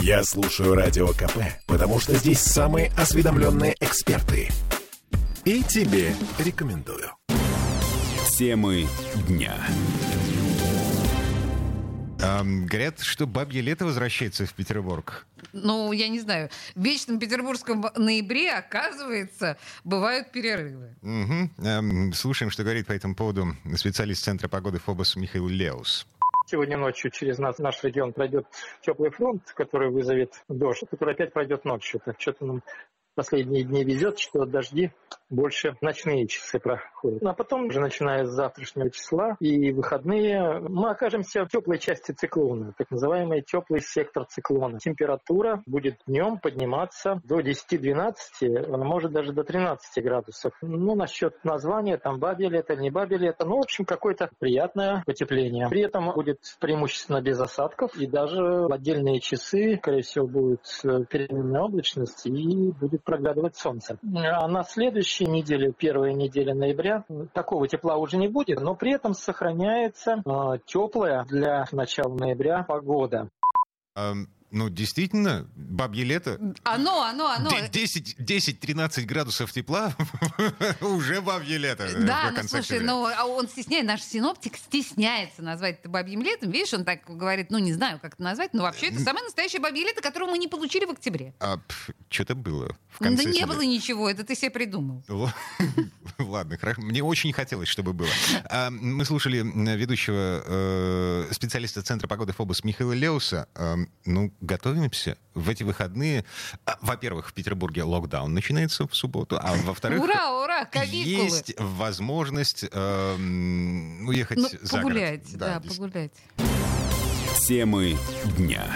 Я слушаю Радио КП, потому что здесь самые осведомленные эксперты. И тебе рекомендую. Темы дня. Ам, говорят, что бабье лето возвращается в Петербург. Ну, я не знаю. В вечном петербургском ноябре, оказывается, бывают перерывы. Мгм. Ам, слушаем, что говорит по этому поводу специалист Центра погоды ФОБОС Михаил Леус. Сегодня ночью через нас, наш регион пройдет теплый фронт, который вызовет дождь, который опять пройдет ночью. Так что-то нам последние дни везет, что дожди больше ночные часы проходят. А потом, уже начиная с завтрашнего числа и выходные, мы окажемся в теплой части циклона, так называемый теплый сектор циклона. Температура будет днем подниматься до 10-12, а может даже до 13 градусов. Ну, насчет названия, там бабе лето, не бабе лето, ну, в общем, какое-то приятное потепление. При этом будет преимущественно без осадков, и даже в отдельные часы, скорее всего, будет э, переменная облачность и будет проглядывать солнце. А на следующей неделе, первая неделя ноября, такого тепла уже не будет, но при этом сохраняется э, теплая для начала ноября погода. Ам, ну, действительно, бабье лето. Оно, оно, оно. Д- 10 10-13 градусов тепла уже бабье лето. э, Да, ну слушай, ну а он стесняет, наш синоптик стесняется назвать это бабьим летом. Видишь, он так говорит, ну не знаю, как это назвать, но вообще это самое настоящее бабье лето, которое мы не получили в октябре. А, что-то было в Да конце не октября. было ничего, это ты себе придумал. Ладно, хорошо. Мне очень хотелось, чтобы было. А, Мы слушали м, ведущего э, специалиста Центра погоды ФОБОС Михаила Леуса. Ну, готовимся в эти выходные. А, Во-первых, в Петербурге локдаун начинается в субботу, а во-вторых, Ура, ура, каникулы. есть возможность э, уехать Ну, за город. погулять, да, действительно. погулять. Темы дня.